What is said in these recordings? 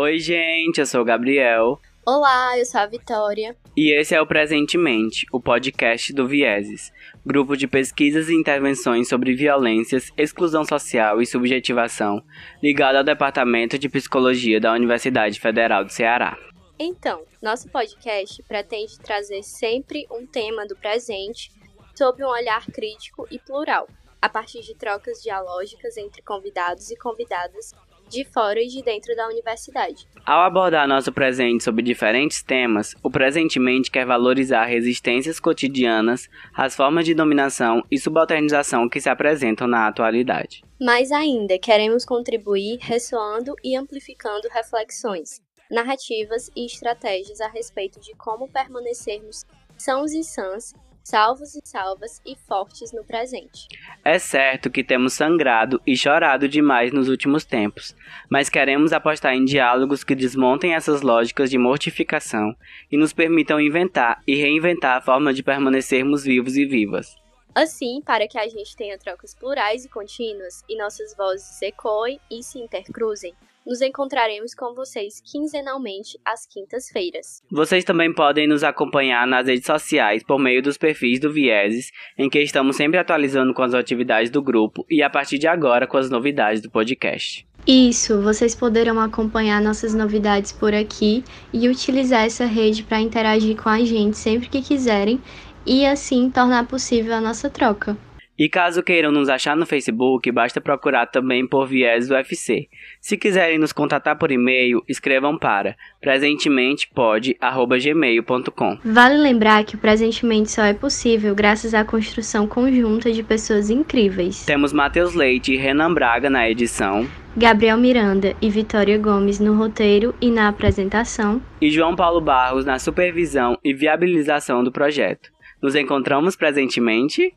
Oi, gente, eu sou o Gabriel. Olá, eu sou a Vitória. E esse é o Presentemente, o podcast do Vieses, grupo de pesquisas e intervenções sobre violências, exclusão social e subjetivação, ligado ao Departamento de Psicologia da Universidade Federal do Ceará. Então, nosso podcast pretende trazer sempre um tema do presente sob um olhar crítico e plural, a partir de trocas dialógicas entre convidados e convidadas de fora e de dentro da universidade. Ao abordar nosso presente sobre diferentes temas, o Presentemente quer valorizar resistências cotidianas, as formas de dominação e subalternização que se apresentam na atualidade. Mais ainda, queremos contribuir ressoando e amplificando reflexões, narrativas e estratégias a respeito de como permanecermos sãos e sãs salvos e salvas e fortes no presente. É certo que temos sangrado e chorado demais nos últimos tempos, mas queremos apostar em diálogos que desmontem essas lógicas de mortificação e nos permitam inventar e reinventar a forma de permanecermos vivos e vivas. Assim, para que a gente tenha trocas plurais e contínuas e nossas vozes ecoem e se intercruzem, nos encontraremos com vocês quinzenalmente às quintas-feiras. Vocês também podem nos acompanhar nas redes sociais por meio dos perfis do Vieses, em que estamos sempre atualizando com as atividades do grupo e a partir de agora com as novidades do podcast. Isso, vocês poderão acompanhar nossas novidades por aqui e utilizar essa rede para interagir com a gente sempre que quiserem e assim tornar possível a nossa troca. E caso queiram nos achar no Facebook, basta procurar também por Viés UFC. Se quiserem nos contatar por e-mail, escrevam para presentementepod@gmail.com. Vale lembrar que o presentemente só é possível graças à construção conjunta de pessoas incríveis. Temos Matheus Leite e Renan Braga na edição, Gabriel Miranda e Vitória Gomes no roteiro e na apresentação, e João Paulo Barros na supervisão e viabilização do projeto. Nos encontramos presentemente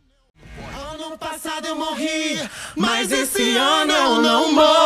passado eu morri, mas esse ano eu não morro.